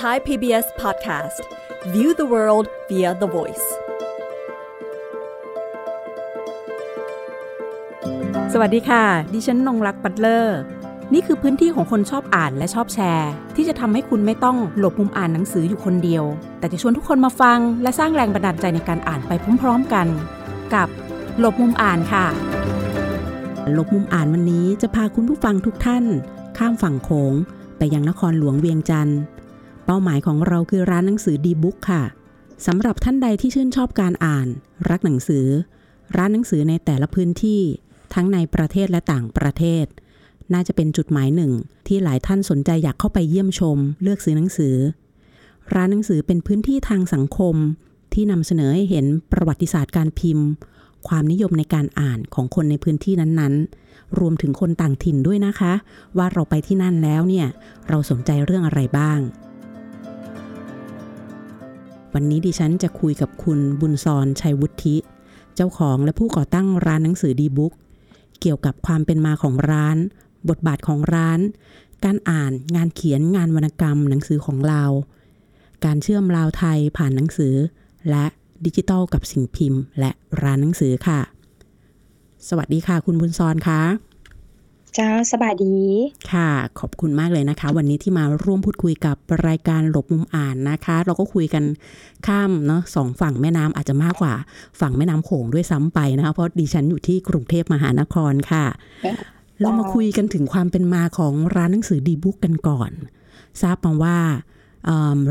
Thai PBS Podcast View the world via the voice สวัสดีค่ะ ดิฉันนงรักปัตเลอร์ นี่คือพื้นที่ของคนชอบอ่านและชอบแชร์ ที่จะทำให้คุณไม่ต้องหลบมุมอ่านหนังสืออยู่คนเดียว แต่จะชวนทุกคนมาฟัง และสร้างแรงบันดาลใจในการอ่านไปพร้อมๆกัน กับหลบมุมอ่านค่ะ หลบมุมอ่านวันนี้จะพาคุณผู้ฟังทุกท่าน ข้ามฝั่งโขงไปยังนครหลวงเวียงจันทร์ เป้าหมายของเราคือร้านหนังสือดีบุ๊กค่ะสำหรับท่านใดที่ชื่นชอบการอ่าน รักหนังสือ ร้านหนังสือในแต่ละพื้นที่ ทั้งในประเทศและต่างประเทศ น่าจะเป็นจุดหมายหนึ่ง ที่หลายท่านสนใจอยากเข้าไปเยี่ยมชม เลือกซื้อหนังสือ ร้านหนังสือเป็นพื้นที่ทางสังคม ที่นำเสนอให้เห็นประวัติศาสตร์การพิมพ์ ความนิยมในการอ่านของคนในพื้นที่นั้นๆ รวมถึงคนต่างถิ่นด้วยนะคะ ว่าเราไปที่นั่นแล้วเนี่ยเราสนใจเรื่องอะไรบ้าง วันนี้ดิฉันจะคุยกับคุณบุญซอนชัยวุฒิ เจ้าของและผู้ก่อตั้งร้านหนังสือดีบุ๊กเกี่ยวกับความเป็นมาของร้าน บทบาทของร้าน การอ่านงานเขียนงานวรรณกรรม หนังสือของเราการเชื่อมลาวไทยผ่านหนังสือ และดิจิทัลกับสิ่งพิมพ์ และร้านหนังสือค่ะ สวัสดีค่ะ คุณบุญซอนคะ เจ้าสบายดี ค่ะ ขอบคุณมากเลยนะคะ วันนี้ที่มาร่วมพูดคุยกับรายการหลบมุมอ่านนะคะ เราก็คุยกันข้ามเนาะสองฝั่งแม่น้ำอาจจะมากกว่า ฝั่งแม่น้ำโขงด้วยซ้ำไปนะคะ เพราะดิฉันอยู่ที่กรุงเทพมหานครค่ะ เรามาคุยกันถึงความเป็นมาของร้านหนังสือดีบุ๊กกันก่อน ทราบมาว่า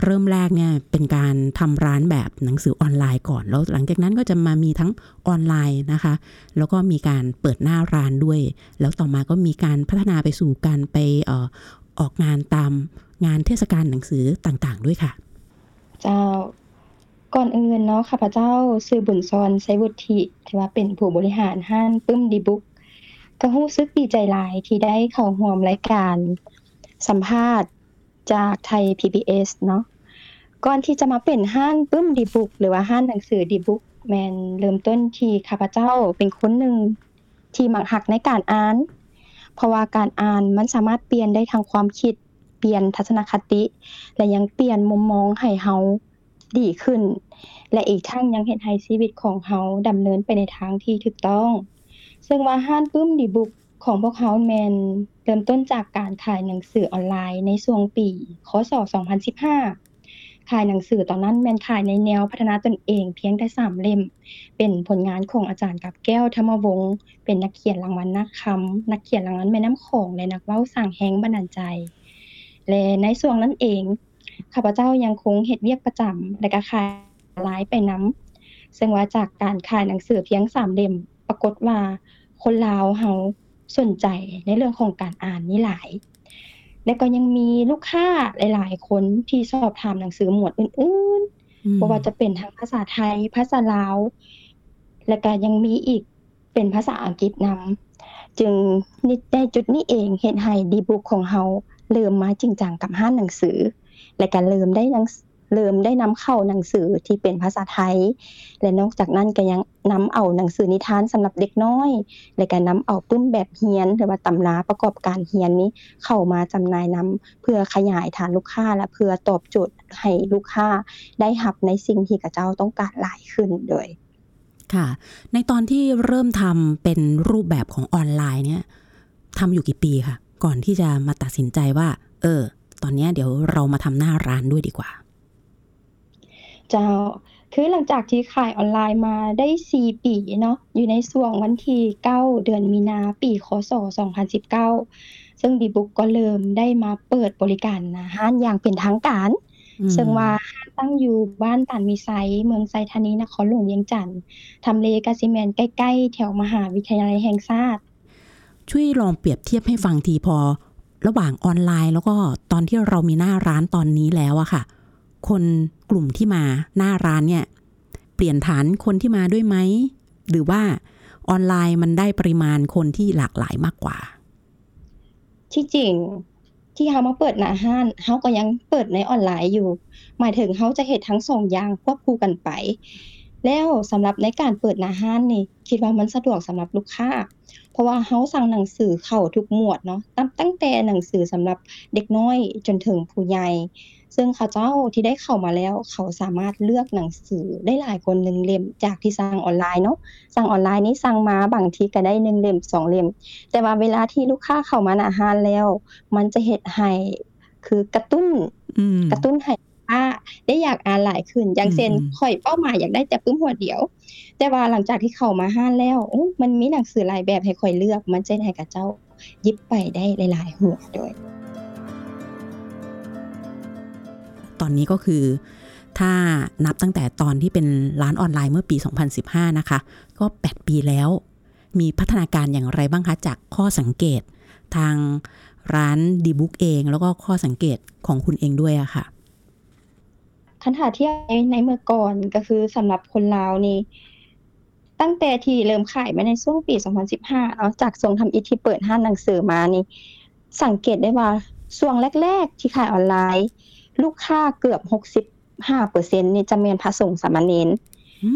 เริ่มแรกเนี่ยเป็นการทำร้านแบบหนังสือออนไลน์ก่อน แล้วหลังจากนั้นก็จะมามีทั้งออนไลน์นะคะ แล้วก็มีการเปิดหน้าร้านด้วย แล้วต่อมาก็มีการพัฒนาไปสู่การไปอออกงานตามงานเทศกาลหนังสือต่างๆ ด้วยค่ะ เจ้าก่อนอื่นเนาะข้าพเจ้าซื้อบุญซอนไซวุฒิที่ว่าเป็นผู้บริหารห้านปึ้มดีบุ๊กก็รู้สึกดีใจหลายที่ได้เข้าร่วมรายการสัมภาษณ์ จากไทย PBS เนาะก่อนที่จะมาเป็นห้านปึ้มดีบุก หรือว่าห้านหนังสือดีบุกแมนเริ่มต้นที่ข้าพเจ้าเป็นคนหนึ่งที่มักหักในการอ่าน เพราะว่าการอ่านมันสามารถเปลี่ยนได้ทางความคิด เปลี่ยนทัศนคติ และยังเปลี่ยนมุมมองให้เฮาดีขึ้น และอีกทั้งยังเฮ็ดให้ชีวิตของเฮาดำเนินไปในทางที่ถูกต้อง ซึ่งว่าห้านปึ้มดีบุก ของพวกเขาแมนเริ่มต้นจากการขายหนังสือออนไลน์ในช่วงปีคศ2015 ขายหนังสือตอนนั้นแมนขายในแนวพัฒนาตนเองเพียงแต่3เล่ม เป็นผลงานของอาจารย์กับแก้วธรรมวงศ์ เป็นนักเขียนรางวัลนักคำนักเขียนรางวัลแม่น้ำโขงและนักเว้าสร้างแฮงบันดาลใจ และในช่วงนั้นเองข้าพเจ้ายังคงเฮ็ดเวียกประจำและก็ขายไลฟ์ไปนํซึ่งว่าจากการขายหนังสือเพียง3เล่ม ปรากฏว่าคนลาวเฮา สนใจในเรื่องของการอ่านนี่หลาย และก็ยังมีลูกค้าหลาย ๆ คนที่สอบถามหนังสือหมวดอื่นๆบ่ว่าจะเป็นทั้งภาษาไทย ภาษาลาว และก็ยังมีอีกเป็นภาษาอังกฤษนำจึงนิในจุดนี้เองเฮ็ดให้ดีบุ๊กของเฮาเริ่มมาจริงจังกับห้านหนังสือ และก็เริ่มได้หนัง เริ่มได้นำเข้าหนังสือที่เป็นภาษาไทย และนอกจากนั้นก็ยังนำเอาหนังสือนิทานสำหรับเด็กน้อย และก็นำเอาปึ้มแบบเรียน หรือว่าตำราประกอบการเรียนนี้เข้ามาจำหน่ายนำเพื่อขยายฐานลูกค้า และเพื่อตอบโจทย์ให้ลูกค้าได้รับในสิ่งที่กระเจ้าต้องการหลายขึ้นโดยค่ะ ในตอนที่เริ่มทำเป็นรูปแบบของออนไลน์เนี่ยทำอยู่กี่ปีค่ะ ก่อนที่จะมาตัดสินใจว่า เออ ตอนนี้เดี๋ยวเรามาทำหน้าร้านด้วยดีกว่า เจ้า คือหลังจากที่ขายออนไลน์มาได้ 4 ปีเนาะอยู่ในช่วงวันที่9เดือนมีนาปีคศ2019 ซึ่งดีบุ๊กก็เริ่มได้มาเปิดบริการอาหารอย่างเป็นทางการอืมซึ่งว่าห้านตั้งอยู่บ้านตานมีไซเมืองไซธานีนครหลวงเวียงจันทน์ทำเลก็สิแม่นใกล้ ๆ แถวมหาวิทยาลัยแห่งชาติช่วยลองเปรียบเทียบให้ฟังทีพอ ระหว่างออนไลน์แล้วก็ตอนที่เรามีหน้าร้านตอนนี้แล้วอะค่ะ คนกลุ่มที่มาหน้าร้านเนี่ยเปลี่ยนฐานคนที่มาด้วยไหม หรือว่าออนไลน์มันได้ปริมาณคนที่หลากหลายมากกว่า ที่จริงที่เฮามาเปิดหน้าห้านเฮาก็ยังเปิดในออนไลน์อยู่ หมายถึงเฮาจะเฮ็ดทั้งสองอย่างควบคู่กันไป แล้วสำหรับในการเปิดหน้าห้านนี่คิดว่ามันสะดวกสำหรับลูกค้า เพราะว่าเฮาสั่งหนังสือเข้าทุกหมวดเนาะตั้งตั้งแต่หนังสือสำหรับเด็กน้อยจนถึงผู้ใหญ่ ซึ่งเขาเจ้าที่ได้เข้ามาแล้ว เขาสามารถเลือกหนังสือได้หลายคนหนึ่งเล่มจากที่สั่งออนไลน์เนาะสั่งออนไลน์นี้สั่งมาบางทีก็ได้1เล่ม2เล่ม แต่ว่าเวลาที่ลูกค้าเข้ามาหน้าห้านแล้ว มันจะเฮ็ดให้คือกระตุ้นอืมกระตุ้นให้ลูกค้าได้อยากอ่านหลายขึ้น อย่างเช่นอืมข้อยเป้าหมายอยากได้แต่ปึ้มหัวเดียว แต่ว่าหลังจากที่เข้ามาห้านแล้วโอ้มันมีหนังสือหลายแบบให้ข้อยเลือก มันจะให้กับเจ้าหยิบไปได้หลายๆหัวโดย ตอนนี้ก็คือ ถ้านับตั้งแต่ตอนที่เป็นร้านออนไลน์เมื่อปี 2015 นะคะ ก็ 8 ปีแล้ว มีพัฒนาการอย่างไรบ้างคะจากข้อสังเกตทางร้านดีบุ๊กเอง แล้วก็ข้อสังเกตของคุณเองด้วยอะค่ะคันหาทียบในเมื่อก่อนก็คือสำหรับคนลาวนี่ ตั้งแต่ที่เริ่มขายมาในช่วงปี 2015เนาะจากทรงทำอิที่เปิดห้านหนังสือมานี่ สังเกตได้ว่าช่วงแรก ๆ ที่ขายออนไลน์ ลูกค้าเกือบ65%นี่จะแม่นพระสงฆ์สามเณร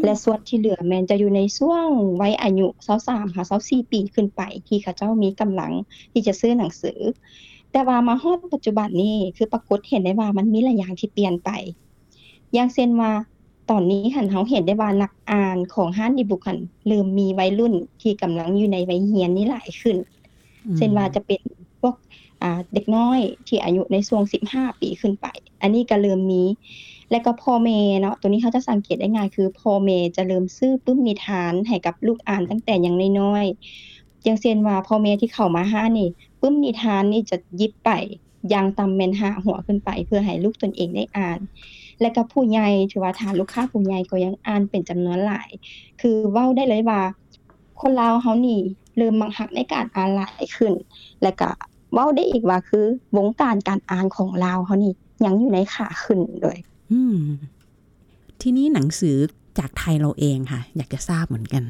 และส่วนที่เหลือแม่นจะอยู่ในช่วงวัยอายุ23ค่ะ24ปีขึ้นไป ที่เขาเจ้ามีกำลังที่จะซื้อหนังสือ แต่ว่ามาฮอดปัจจุบันนี้คือปรากฏเห็นได้ว่ามันมีหลายอย่างที่เปลี่ยนไป อย่างเช่นว่าตอนนี้หันเราเห็นได้ว่านักอ่านของห้านอีบุ๊กหันเริ่มมีวัยรุ่นที่กำลังอยู่ในวัยเรียนนี่หลายขึ้น เช่นว่าจะเป็นพวกอ่า เด็กน้อยที่อายุในช่วง 15 ปีขึ้นไป อันนี้ก็เริ่มมีและก็พ่อแม่เนาะตัวนี้เขาจะสังเกตได้ง่ายคือพ่อแม่จะเริ่มซื้อปึ้มนิทานให้กับลูกอ่านตั้งแต่ยังน้อยๆอย่างเช่นว่าพ่อแม่ที่เข้ามาห้านี่ปึ้มนิทานนี่จะยิบไปยางต่ำแม่น5หัวขึ้นไป เพื่อให้ลูกตนเองได้อ่าน และก็ผู้ใหญ่ถือว่าฐานลูกค้าผู้ใหญ่ก็ยังอ่านเป็นจำนวนหลาย คือเว้าได้เลยว่า คนลาวเฮานี่เริ่มมักหักในการอ่านหลายขึ้น และก็ ว้าได้อีกว่าคือ วงการการอ่านของลาวเฮานี่ยังอยู่ในขาขึ้นโดยอืมทีนี้หนังสือจากไทยเราเองค่ะ อยากจะทราบเหมือนกัน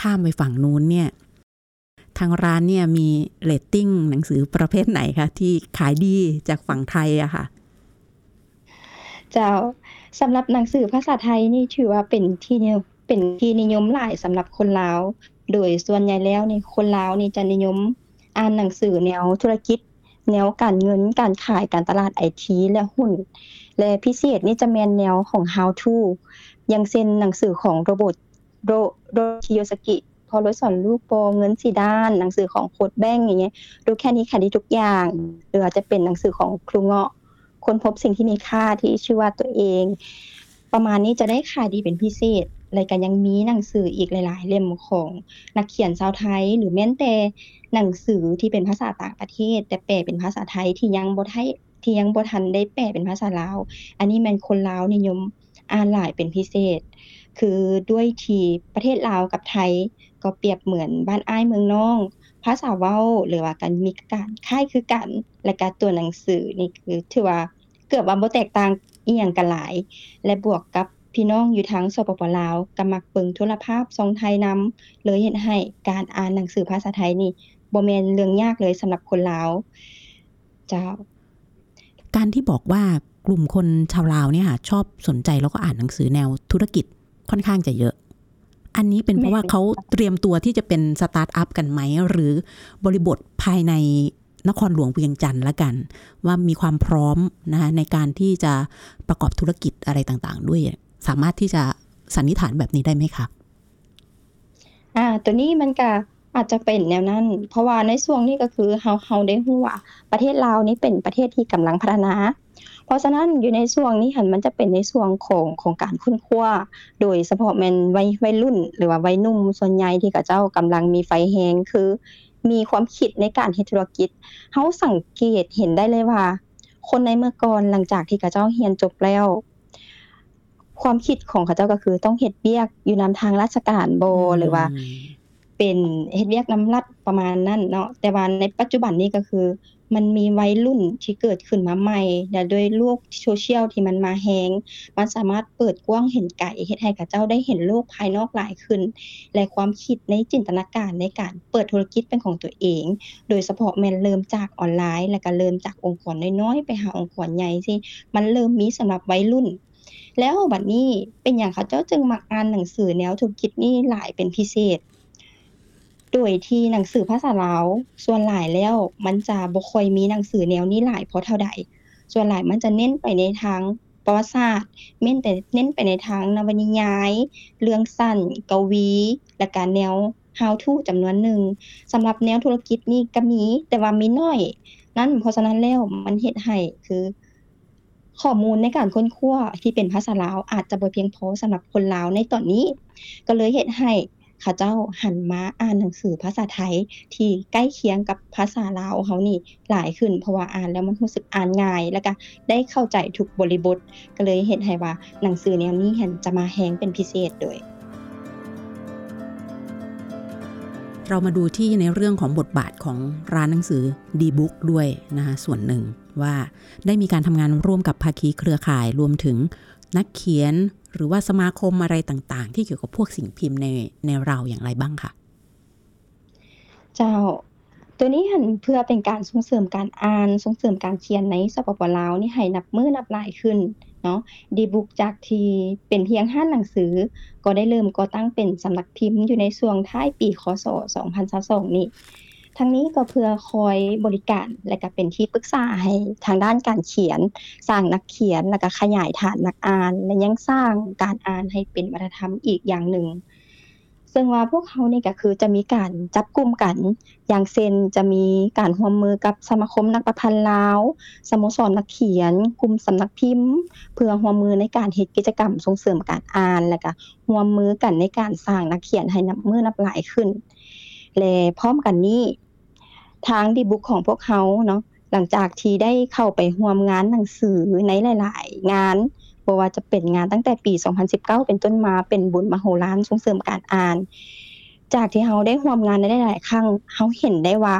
ข้ามไปฝั่งนู้นเนี่ย ทางร้านเนี่ยมีเรตติ้งหนังสือประเภทไหนคะที่ขายดีจากฝั่งไทยอะค่ะ เจ้าสำหรับหนังสือภาษาไทยนี่ถือว่าเป็นที่นิยมเป็นที่นิยมหลายสำหรับคนลาว โดยส่วนใหญ่แล้วนี่คนลาวนี่จะนิยม อ่านหนังสือแนวธุรกิจ แนวการเงินการขายการตลาดไอทีและหุ้น และพิเศษนี่จะแมนแนวของ How to ย่างเช่นหนังสือของโรบอทโรโรคิโยสกิพอรถสอนลูกโปเงินสีด้าน หนังสือของโคดแบงอย่างเงี้ยดูแค่นี้ขายดีทุกอย่าง หรืออาจจะเป็นหนังสือของครูเงาะค้นพบสิ่งที่มีค่าที่ชื่อว่าตัวเอง ประมาณนี้จะได้ขายดีเป็นพิเศษ และก็ยังมีหนังสืออีกหลาย ๆ เล่มของนักเขียนชาวไทย หรือแม้แต่หนังสือที่เป็นภาษาต่างประเทศ แต่แปลเป็นภาษาไทยที่ยังบ่ไทยที่ยังบ่ทันได้แปลเป็นภาษาลาว อันนี้แม่นคนลาวนิยมอ่านหลายเป็นพิเศษ คือด้วยที่ประเทศลาวกับไทยก็เปรียบเหมือนบ้านอ้ายเมืองน้องภาษาเว้าหรือว่าการมีการคล้ายคือกันและก็ตัวหนังสือนี่คือถือว่าเกือบว่าบ่แตกต่างอีหยังกันหลาย และบวกกับ พี่น้องอยู่ทางสปปลาวก็มักเบิ่งโทรภาพช่องไทยนำเลยเฮ็ดให้การอ่านหนังสือภาษาไทยนี่บ่แม่นเรื่องยากเลยสำหรับคนลาว เจ้า การที่บอกว่ากลุ่มคนชาวลาวเนี่ยค่ะชอบสนใจแล้วก็อ่านหนังสือแนวธุรกิจค่อนข้างจะเยอะ อันนี้เป็นเพราะว่าเขาเตรียมตัวที่จะเป็นสตาร์ทอัพกันไหม หรือบริบทภายในนครหลวงเวียงจันทร์ละกัน ว่ามีความพร้อมนะคะในการที่จะประกอบธุรกิจอะไรต่างๆ ด้วย สามารถที่จะสันนิษฐานแบบนี้ได้ไหมคะอ่าตัวนี้มันก็อาจจะเป็นแนวนั้น เพราะว่าในช่วงนี้ก็คือเฮาเฮาได้ฮู้ว่า ประเทศลาวนี้เป็นประเทศที่กำลังพัฒนา เพราะฉะนั้นอยู่ในช่วงนี้หันมันจะเป็นในช่วงของของการคุ้นคว้าโดยเฉพาะแมนวัยวัยรุ่น หรือว่าวัยนุ่มส่วนใหญ่ที่เขาเจ้ากำลังมีไฟแรงคือ มีความคิดในการเฮ็ดธุรกิจเฮาสังเกตเห็นได้เลยว่า คนในเมื่อก่อนหลังจากที่เขาเจ้าเรียนจบแล้ว ความคิดของเขาเจ้าก็คือต้องเฮ็ดเวียกอยู่นำทางราชการบ่หรือว่า เป็นเฮ็ดเวียกนำรัฐประมาณนั้นเนาะแต่ว่าในปัจจุบันนี้ก็คือ มันมีวัยรุ่นที่เกิดขึ้นมาใหม่และด้วยโลกโซเชียลที่มันมาแรงมันสามารถเปิดกว้างเห็นไกลเฮ็ดให้เขาเจ้าได้เห็นโลกภายนอกหลายขึ้น และความคิดในจินตนาการในการเปิดธุรกิจเป็นของตัวเอง โดยเฉพาะแม่นเริ่มจากออนไลน์ แล้วก็เริ่มจากองค์กรน้อยๆไปหาองค์กรใหญ่สิมันเริ่มมีสำหรับวัยรุ่น แล้วบัดนี้เป็นอย่างเขาเจ้าจึงมักอ่านหนังสือแนวธุรกิจนี่หลายเป็นพิเศษ โดยที่หนังสือภาษาลาวส่วนหลายแล้วมันจะบ่ค่อยมีหนังสือแนวนี้หลายเพราะเท่าใด ส่วนหลายมันจะเน้นไปในทางประวัติศาสตร์เน้นแต่เน้นไปในทางนวนิยาย เรื่องสั้น กวี และการแนว how to จำนวนหนึ่งสำหรับแนวธุรกิจนี่ก็มีแต่ว่ามีน้อย นั้นเพราะฉะนั้นแล้วมันเฮ็ดให้คือ ข้อมูลในการค้นคว้าที่เป็นภาษาลาวอาจจะบ่เพียงพอสำหรับคนลาวในตอนนี้ ก็เลยเฮ็ดให้เขาเจ้าหันมาอ่านหนังสือภาษาไทยที่ใกล้เคียงกับภาษาลาวเฮานี่หลายขึ้นเพราะว่าอ่านแล้วมันรู้สึกอ่านง่าย แล้วก็ได้เข้าใจทุกบริบท ก็เลยเฮ็ดให้ว่าหนังสือแนวนี้หันจะมาแฮงเป็นพิเศษโดยเรามาดูที่ในเรื่องของบทบาทของร้านหนังสือดีบุ๊กด้วยนะคะส่วนหนึ่ง ว่าได้มีการทำงานร่วมกับภาคีเครือข่ายรวมถึงนักเขียนหรือว่าสมาคมอะไรต่างๆ ที่เกี่ยวกับพวกสิ่งพิมพ์ในในเราอย่างไรบ้างคะเจ้า ตัวนี้หันเพื่อเป็นการส่งเสริมการอ่านส่งเสริมการเขียนในสปปลาวนี่ให้นับมือนับหลายขึ้นเนาะดีบุกจากทีเป็นเพียงห้านหนังสือ ก็ได้เริ่มก่อตั้งเป็นสำนักพิมพ์อยู่ในช่วงท้ายปีคศ 2022 นี้ ทั้งนี้ก็เพื่อคอยบริการและก็เป็นที่ปรึกษาให้ทางด้านการเขียน สร้างนักเขียนและก็ขยายฐานนักอ่าน และยังสร้างการอ่านให้เป็นวัฒนธรรมอีกอย่างหนึ่ง ซึ่งว่าพวกเขานี่ก็คือจะมีการจับกลุ่มกัน อย่างเช่นจะมีการร่วมมือกับสมาคมนักประพันธ์ลาวสโมสรนักเขียน กลุ่มสำนักพิมพ์ เพื่อร่วมมือในการเฮ็ดกิจกรรมส่งเสริมการอ่าน และก็ร่วมมือกันในการสร้างนักเขียนให้นับมือนับหลายขึ้นและพร้อมกันนี้ ทางดีบุ๊กของพวกเขาเนาะหลังจากที่ได้เข้าไปร่วมงานหนังสือในหลาย ๆ งานบ่ว่าจะเป็นงานตั้งแต่ปี 2019 เป็นต้นมาเป็นบุญมโหฬารส่งเสริมการอ่าน จากที่เฮาได้ร่วมงานในหลาย ๆ ครั้งเฮาเห็นได้ว่า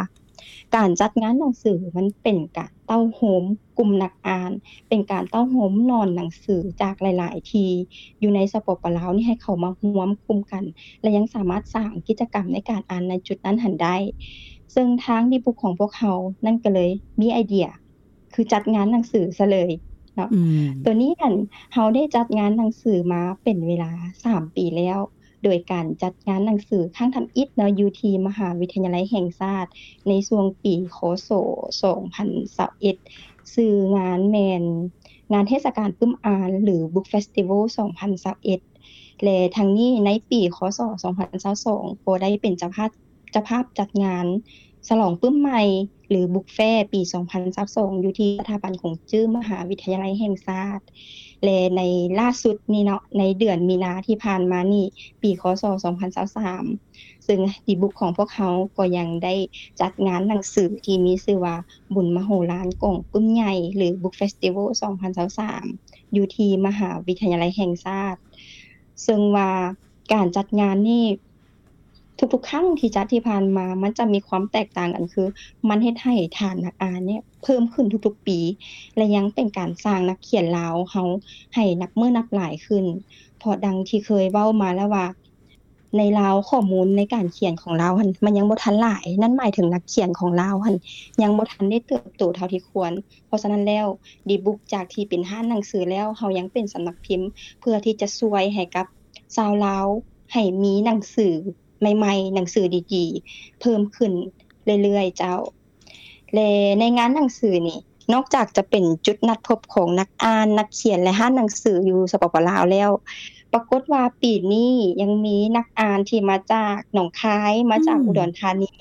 การจัดงานหนังสือมันเป็นการเต้าโหมกลุ่มนักอ่าน เป็นการเต้าโหมนอนหนังสือจากหลาย ๆ ทีอยู่ในสปปลาวนี่ให้เขามาร่วมกลุ่มกัน และยังสามารถสร้างกิจกรรมในการอ่านในจุดนั้นหันได้ ซึ่งทางดีบุกของพวกเขานั่นก็เลยมีไอเดีย คือจัดงานหนังสือซะเลยเนาะตัวนี้กันเฮาได้จัดงานหนังสือมาเป็นเวลา3ปีแล้ว โดยการจัดงานหนังสือข้างทำอิฐเนาะอยู่ที่มหาวิทยาลัยแห่งชาติ ในช่วงปีคศ2021ชื่องานแมน งานเทศกาลปึ้มอาน หรือ Book Festival 2021และทั้งนี้ในปีคศ2022ก็ได้เป็นเจ้าภาพ จะภาพจัดงาน ฉลองปึ้มใหม่หรือบุกแฟปี 2022อยู่ที่สถาบันของจื้อมหาวิทยาลัยแห่งชาติและในล่าสุดนี้เนาะในเดือนมีนาที่ผ่านมานี่ปีคศ2023ซึ่งดีบุกของพวกเขาก็ยังได้จัดงานหนังสือที่มีชื่อว่าบุญมโหฬารกงปึ้มใหญ่หรือ Book Festival 2023อยู่ที่มหาวิทยาลัยแห่งชาติซึ่งว่าการจัดงานนี่ ทุกๆครั้งที่จัดที่ผ่านมา มันจะมีความแตกต่างกันคือ มันเฮ็ดให้ฐานนักอ่านเนี่ยเพิ่มขึ้นทุกๆปี และยังเป็นการสร้างนักเขียนลาวเฮาให้นับเมื่อนับหลายขึ้นเพราะดังที่เคยเว้ามาแล้วว่า ในลาวข้อมูลในการเขียนของลาวหันมันยังบ่ทันหลาย นั่นหมายถึงนักเขียนของลาวหันยังบ่ทันได้เติบโตเท่าที่ควร เพราะฉะนั้นแล้วดีบุ๊กจากที่เป็นห้านหนังสือแล้วเฮายังเป็นสำนักพิมพ์ เพื่อที่จะช่วยให้กับชาวลาวให้มีหนังสือ ใหม่ๆ หนังสือดีๆ เพิ่มขึ้นเรื่อยๆ เจ้า และในงานหนังสือนี่ นอกจากจะเป็นจุดนัดพบของนักอ่าน นักเขียนและห้านหนังสืออยู่สปปลาวแล้ว ปรากฏว่าปีนี้ยังมีนักอ่านที่มาจากหนองคายมาจากอุดรธานี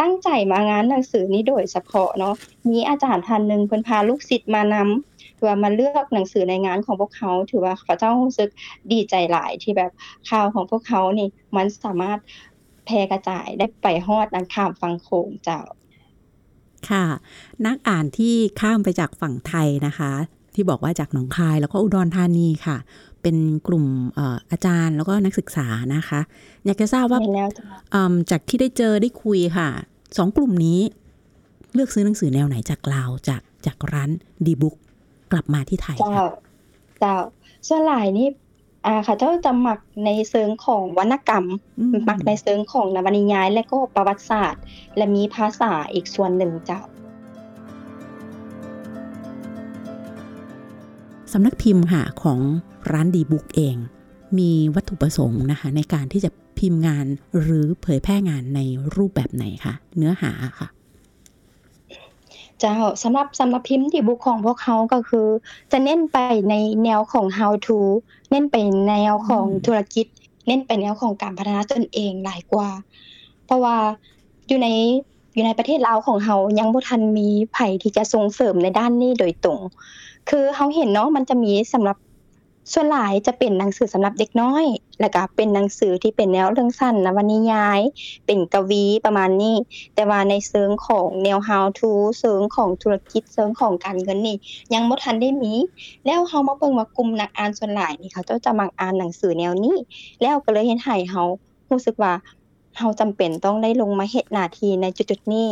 ตั้งใจมางานหนังสือนี้โดยเฉพาะเนาะมีอาจารย์ท่านนึงเพิ่นพาลูกศิษย์มานำ ว่ามาเลือกหนังสือในงานของพวกเขา ถือว่าเขาเจ้ารู้สึกดีใจหลายที่แบบข่าวของพวกเขานี่มันสามารถแพร่กระจายได้ไปฮอดนันข้ามฟังโขงเจ้า ค่ะ นักอ่านที่ข้ามไปจากฝั่งไทยนะคะ ที่บอกว่าจากหนองคายแล้วก็อุดรธานีค่ะ เป็นกลุ่มเอ่ออาจารย์แล้วก็นักศึกษานะคะ อยากจะทราบว่าอืมจากที่ได้เจอได้คุยค่ะ2กลุ่มนี้ เลือกซื้อหนังสือแนวไหนจากลาวจากจากร้านดีบุ๊ก กลับมาที่ไทยเจ้าเจ้าส่วนหลายนี่อ่าค่ะเจ้าจะมักในเชิงของวรรณกรรมมักในเชิงของนวนิยาย และก็ประวัติศาสตร์ และมีภาษาอีกส่วนหนึ่งเจ้าสำนักพิมพ์ค่ะของร้านดีบุ๊กเอง มีวัตถุประสงค์นะคะ ในการที่จะพิมพ์งานหรือเผยแพร่งานในรูปแบบไหนคะเนื้อหาค่ะ เจ้าสำหรับสำหรับพิมพ์ดีบุ๊กของพวกเขาก็คือ จะเน้นไปในแนวของ how to เน้นไปแนวของธุรกิจ เน้นไปแนวของการพัฒนาตนเองหลายกว่า เพราะว่าอยู่ในอยู่ในประเทศลาวของเฮายังบ่ทันมีไผที่จะส่งเสริมในด้านนี้โดยตรง คือเฮาเห็นเนาะมันจะมีสำหรับ ส่วนหลายจะเป็นหนังสือสำหรับเด็กน้อย แล้วก็เป็นหนังสือที่เป็นแนวเรื่องสั้นนวนิยาย เป็นกวีประมาณนี้ แต่ว่าในเชิงของแนว how to เชิงของธุรกิจเชิงของการเงินนี่ ยังบ่ทันได้มี แล้วเฮามาเบิ่งว่ากลุ่มนักอ่านส่วนหลายนี่เขาเจ้าจะมักอ่านหนังสือแนวนี้ แล้วก็เลยเฮ็ดให้เฮารู้สึกว่าเฮาจำเป็นต้องได้ลงมาเฮ็ดหน้าที่ในจุดๆนี้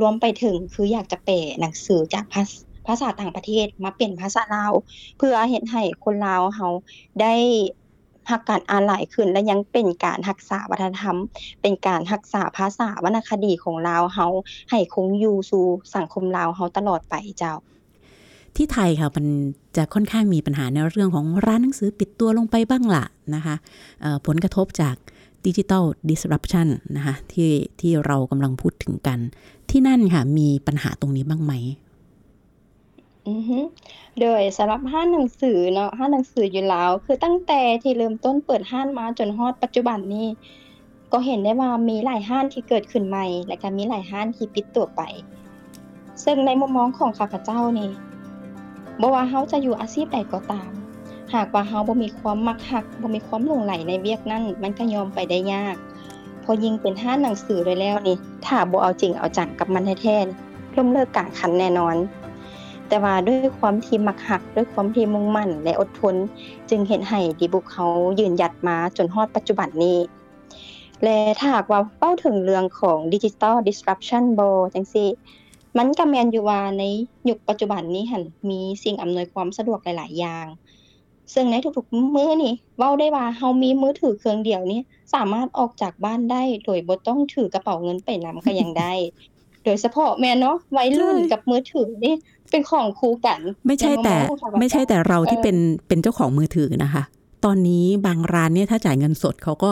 รวมไปถึงคืออยากจะแปลหนังสือจากภาษ ภาษาต่างประเทศมาเป็นภาษาลาว เพื่อเฮ็ดให้คนลาวเฮาได้รักการอ่านหลายขึ้นและยังเป็นการรักษาวัฒนธรรม เป็นการรักษาภาษาวรรณคดีของลาวเฮาให้คงอยู่สู่สังคมลาวเฮาตลอดไปเจ้า ที่ไทยค่ะมันจะค่อนข้างมีปัญหาในเรื่องของร้านหนังสือปิดตัวลงไปบ้างละนะคะผลกระทบจากดิจิ t a ล disruption นะคะที่ที่เรากำลังพูดถึงกัน ที่นั่นค่ะมีปัญหาตรงนี้บ้างไหม อือฮึ โดยสำหรับห้านหนังสือเนาะ ห้านหนังสืออยู่แลาวคือตั้งแต่ที่เริ่มต้นเปิดห้านมาจนฮอดปัจจุบันนี้ ก็เห็นได้ว่ามีหลายห้านที่เกิดขึ้นใหม่ และก็มีหลายห้านที่ปิดตัวไป ซึ่งในมุมมองของข้าพเจ้านี่บ่ว่าเฮาจะอยู่อาชีพใดก็ตาม หากว่าเฮาบ่มีความมักฮักบ่มีความหลงใหลในเวียกนั้น มันก็ยอมไปได้ยาก พอยิ่งเป็นห้านหนังสือด้วยแล้วนี่ ถ้าบ่เอาจริงเอาจังกับมันแท้ๆล้มเลิกกลางคันแน่นอน แต่ว่าด้วยความที่มักหักด้วยความที่มุ่งมั่นและอดทน จึงเห็นให้ดีบุกเขายืนหยัดมาจนฮอดปัจจุบันนี้ และถ้าหากว่าเป้าถึงเรื่องของ Digital Disruption บ่จังซี่มันก็แมนอยู่ว่าในยุคปัจจุบันนี้หันมีสิ่งอำนวยความสะดวกหลาย ๆ อย่าง ซึ่งในทุกๆมื้อนี่เว้าได้ว่าเฮามีมือถือเครื่องเดียวนี่สามารถออกจากบ้านได้โดยบ่ต้องถือกระเป๋าเงินไปนำก็ยังได้ โดยเฉพาะแม่นเนาะวัยรุ่นใช่กับมือถือนี่เป็นของคู่กัน ไม่ใช่แต่ในมุมมองของข้าพเจ้าไม่ใช่แต่เราที่เออเป็นเป็นเจ้าของมือถือนะคะ ตอนนี้บางร้านเนี่ยถ้าจ่ายเงินสดเขาก็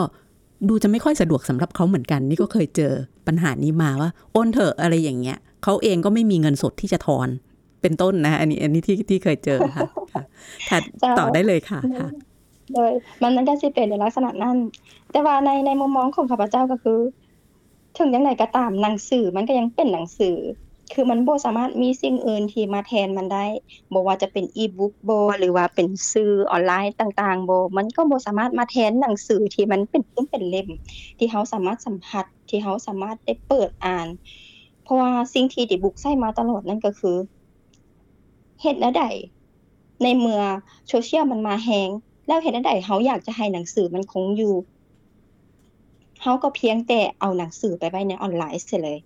ดูจะไม่ค่อยสะดวกสำหรับเขาเหมือนกัน นี่ก็เคยเจอปัญหานี้มาว่าโอนเถอะอะไรอย่างเงี้ยเขาเองก็ไม่มีเงินสดที่จะทอนเป็นต้นนะอันนี้อันนี้ที่ที่เคยเจอค่ะค่ะค่ะเจ้าต่อได้เลยค่ะค่ะโดยมันมันก็สิเป็นในลักษณะนั้น แต่ว่าในในมุมมองของข้าพเจ้าก็คือ ถึงอย่างไรก็ตามหนังสือมันก็ยังเป็นหนังสือ คือมันบ่สามารถมีสิ่งอื่นที่มาแทนมันได้บ่ว่าจะเป็นอีบุ๊กบ่หรือว่าเป็นสื่อออนไลน์ต่างๆบ่มันก็บ่สามารถมาแทนหนังสือที่มันเป็นปึ้มเป็นเล่ม ที่เราสามารถสัมผัสที่เราสามารถได้เปิดอ่าน เพราะว่าสิ่งที่ดิบุ๊กใช้มาตลอดนั่นก็คือเฮ็ดแนวใดในเมื่อโซเชียลมันมาแฮงแล้วเฮ็ดแนวใดเราอยากจะให้หนังสือมันคงอยู่ เราก็เพียงแต่เอาหนังสือไปไว้ในออนไลน์เสียเลย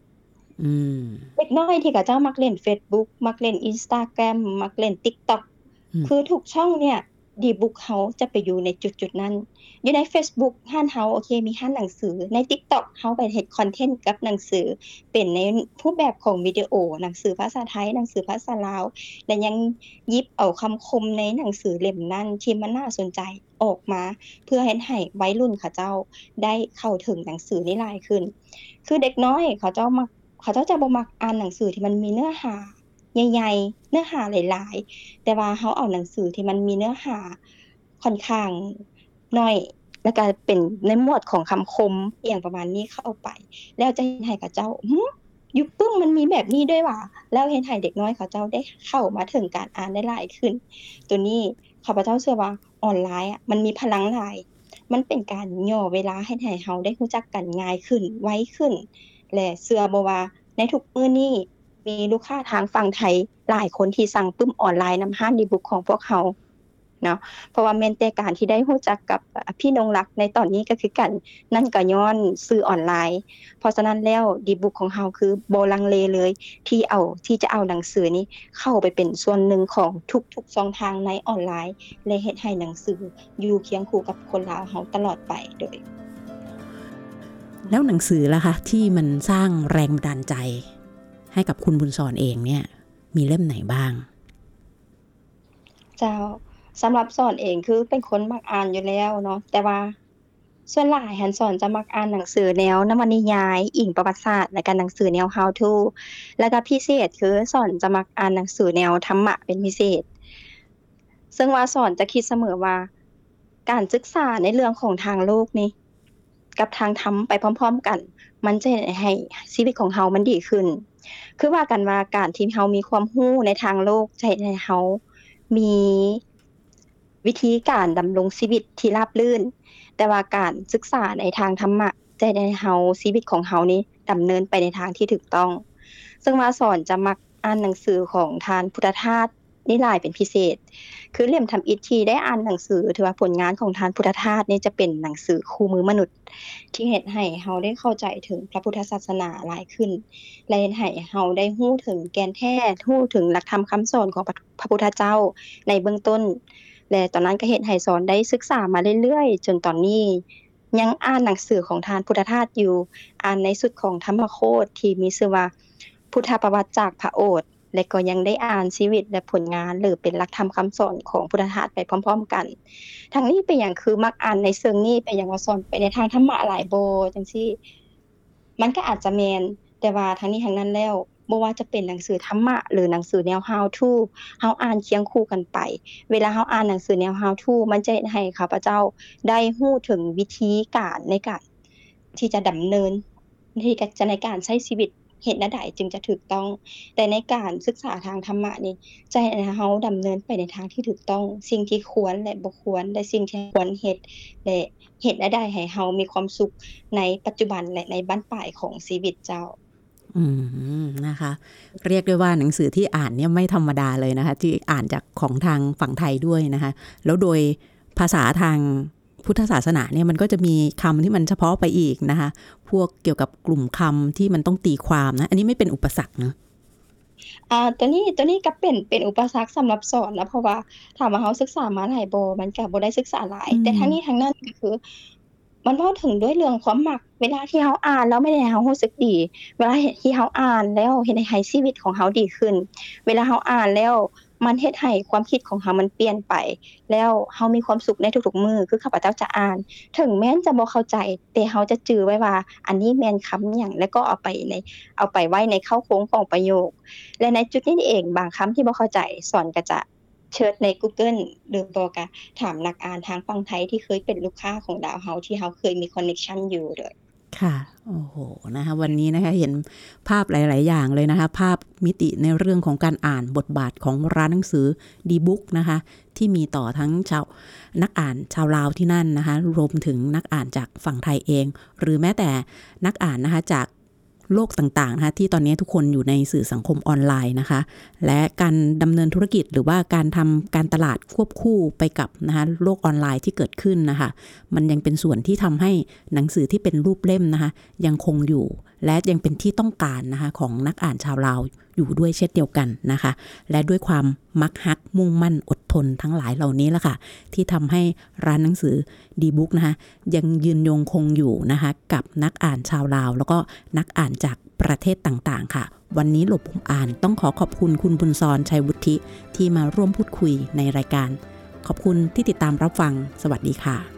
อืมเด็กน้อยที่เขาเจ้ามักเล่น Facebook มักเล่น Instagram มักเล่น TikTok อืมคือทุกช่องเนี่ย ดีบุ๊กเขาจะไปอยู่ในจุดๆนั้น อยู่ใน Facebook ห้านเฮาโอเคมีห้านหนังสือ ใน TikTok เฮาไปเฮ็ดคอนเทนต์กับหนังสือ เป็นในรูปแบบของวิดีโอ หนังสือภาษาไทย หนังสือภาษาลาว และยังยิบเอาคำคมในหนังสือเล่มนั้นที่มันน่าสนใจออกมา เพื่อเฮ็ดให้วัยรุ่นเขาเจ้าได้เข้าถึงหนังสือนี้หลายขึ้น คือเด็กน้อยเขาเจ้ามักเขาเจ้าจะบ่มักอ่านหนังสือที่มันมีเนื้อหา ใหญ่ๆเนื้อหาหลายๆ แต่ว่าเขาเอาหนังสือที่มันมีเนื้อหาค่อนข้างน้อย แล้วก็เป็นในหมวดของคำคมอย่างประมาณนี้เข้าไป แล้วจะเห็นให้กับเจ้าหึยุคปึ้มมันมีแบบนี้ด้วยว่ะแล้วเห็นให้เด็กน้อยเขาเจ้าได้เข้ามาถึงการอ่านได้หลายขึ้น ตัวนี้ข้าพเจ้าเชื่อว่าออนไลน์อะมันมีพลังหลาย มันเป็นการย่อเวลาให้ให้เฮาได้รู้จักกันง่ายขึ้นไวขึ้น และเชื่อบว่าในทุกมื้อนี้ มีลูกค้าทางฝั่งไทยหลายคนที่สั่งปึ้มออนไลน์นำห้านดีบุ๊กของพวกเขาเนาะเพราะว่าแม่นแต่การที่ได้รู้จักกับพี่นงรักในตอนนี้ก็คือกัน นั่นก็ย้อนสื่อออนไลน์ เพราะฉะนั้นแล้วดีบุ๊กของเฮาคือโบลังเลเลย ที่เอาที่จะเอาหนังสือนี้เข้าไปเป็นส่วนหนึ่งของทุกๆช่องทางในออนไลน์และเฮ็ดให้หนังสืออยู่เคียงคู่กับคนลาวเฮาตลอดไปโดยแล้วหนังสือล่ะคะที่มันสร้างแรงบันดาลใจ ให้กับคุณบุญสอนเองเนี่ย มีเล่มไหนบ้าง เจ้าสำหรับสอนเองคือเป็นคนมักอ่านอยู่แล้วเนาะแต่ว่าส่วนหลายหันสอนจะมักอ่านหนังสือแนวนวนิยาย อิงประวัติศาสตร์และก็หนังสือแนว How to แล้วก็พิเศษคือสอนจะมักอ่านหนังสือแนวธรรมะเป็นพิเศษ ซึ่งว่าสอนจะคิดเสมอว่า การศึกษาในเรื่องของทางโลกนี่กับทางธรรมไปพร้อม ๆ กัน มันจะให้ชีวิตของเฮามันดีขึ้น คือว่ากันว่าการที่เฮามีความรู้ในทางโลกใจะให้เฮามีวิธีการดำรงชีวิตที่ราบรื่น แต่ว่าการศึกษาในทางธรรมะจะให้เฮาชีวิตของเฮานี้ดำเนินไปในทางที่ถูกต้อง ซึ่งว่าสอนจะมักอ่านหนังสือของทานพุทธทาส นี่หลายเป็นพิเศษ คือเล่มทำอิทีได้อ่านหนังสือถือว่าผลงานของทานพุทธทาสนี่จะเป็นหนังสือคู่มือมนุษย์ ที่เฮ็ดให้เฮาได้เข้าใจถึงพระพุทธศาสนาหลายขึ้นและเฮ็ดให้เฮาได้ฮู้ถึงแกนแท้ฮู้ถึงหลักธรรมคำสอนของพระพุทธเจ้าในเบื้องต้น และตอนนั้นก็เฮ็ดให้สอนได้ศึกษามาเรื่อยๆ จนตอนนี้ยังอ่านหนังสือของทานพุทธทาสอยู่ อ่านในสุดของธรรมโคตที่มีชื่อว่าพุทธประวัติจากพระโอษฐ์ และก็ยังได้อ่านชีวิตและผลงาน หรือเป็นหลักธรรมคำสอนของพุทธทาสไปพร้อม ๆ กันทั้งนี้เป็นหยังคือมักอ่านในเชิงนี้เป็นหยังว่าสอนไปในทางธรรมะหลายโบจังซี่มันก็อาจจะแมนแต่ว่าทั้งนี้ทั้งนั้นแล้วบ่ว่าจะเป็นหนังสือธรรมะหรือหนังสือแนว How to เฮาอ่านเคียงคู่กันไป เวลาเฮาอ่านหนังสือแนว How to มันจะให้ข้าพเจ้าได้ฮู้ถึงวิธีการในการที่จะดำเนินที่จะในการใช้ชีวิต เฮ็ดแนใดจึงจะถูกต้อง แต่ในการศึกษาทางธรรมะนี่จะให้เฮาดำเนินไปในทางที่ถูกต้อง สิ่งที่ควรและบ่ควรและสิ่งที่ควรเฮ็ดและเฮ็ดแนใดให้เฮามีความสุขในปัจจุบันและในบั้นปลายของชีวิตเจ้าอืมนะคะ เรียกได้ว่าหนังสือที่อ่านเนี่ยไม่ธรรมดาเลยนะคะ ที่อ่านจากของทางฝั่งไทยด้วยนะคะ แล้วโดยภาษาทาง พุทธศาสนาเนี่ยมันก็จะมีคำที่มันเฉพาะไปอีกนะคะ พวกเกี่ยวกับกลุ่มคำที่มันต้องตีความนะ อันนี้ไม่เป็นอุปสรรคเนาะอ่าตัวนี้ตัวนี้ก็เป็นเป็นอุปสรรคสำหรับสอนนะเพราะว่าถามว่าเฮาศึกษามาหลายบ่มันก็บ่ได้ศึกษาหลาย แต่ทั้งนี้ทั้งนั้นก็คือ มันเว้าถึงด้วยเรื่องความมัก เวลาที่เฮาอ่านแล้วไม่ได้เฮารู้สึกดี เวลาที่เฮาอ่านแล้วเฮ็ดให้ชีวิตของเฮาดีขึ้น เวลาเฮาอ่านแล้ว มันเฮ็ดให้ความคิดของเฮามันเปลี่ยนไป แล้วเฮามีความสุขในทุกๆมื้อคือข้าพเจ้าจะอ่าน ถึงแม้นจะบ่เข้าใจ แต่เฮาจะจื่อไว้ว่า อันนี้แม่นคำหยังแล้วก็เอาไปในเอาไปไว้ในเข้าโครงของประโยค และในจุดนี้เองบางคำที่บ่เข้าใจสอนก็จะเชิญใน Google หรือบ่ก็ถามนักอ่านทางฝั่งไทยที่เคยเป็นลูกค้าของดาวเฮาที่เฮาเคยมี connection อยู่ด้วย ค่ะ โอ้โห นะคะ วันนี้นะคะ เห็นภาพหลาย ๆ อย่างเลยนะคะ ภาพมิติในเรื่องของการอ่านบทบาทของร้านหนังสือดีบุ๊กนะคะ ที่มีต่อทั้งชาวนักอ่านชาวลาวที่นั่นนะคะ รวมถึงนักอ่านจากฝั่งไทยเอง หรือแม้แต่นักอ่านนะคะจาก โลกต่างๆนะคะที่ตอนนี้ทุกคนอยู่ในสื่อสังคมออนไลน์นะคะ และการดำเนินธุรกิจหรือว่าการทำการตลาดควบคู่ไปกับนะคะโลกออนไลน์ที่เกิดขึ้นนะคะ มันยังเป็นส่วนที่ทำให้หนังสือที่เป็นรูปเล่มนะคะ ยังคงอยู่และยังเป็นที่ต้องการนะคะของนักอ่านชาวลาวอยู่ด้วยเช่นเดียวกันนะคะ และด้วยความมักฮักมุ่งมั่นอดทนทั้งหลายเหล่านี้ละค่ะ ที่ทำให้ร้านหนังสือดีบุ๊กนะคะยังยืนยงคงอยู่นะคะกับนักอ่านชาวลาว แล้วก็นักอ่านจากประเทศต่างๆ ค่ะ วันนี้หลบผมอ่านต้องขอขอบคุณคุณบุญซอนชัยวุฒิที่มาร่วมพูดคุยในรายการ ขอบคุณที่ติดตามรับฟัง สวัสดีค่ะ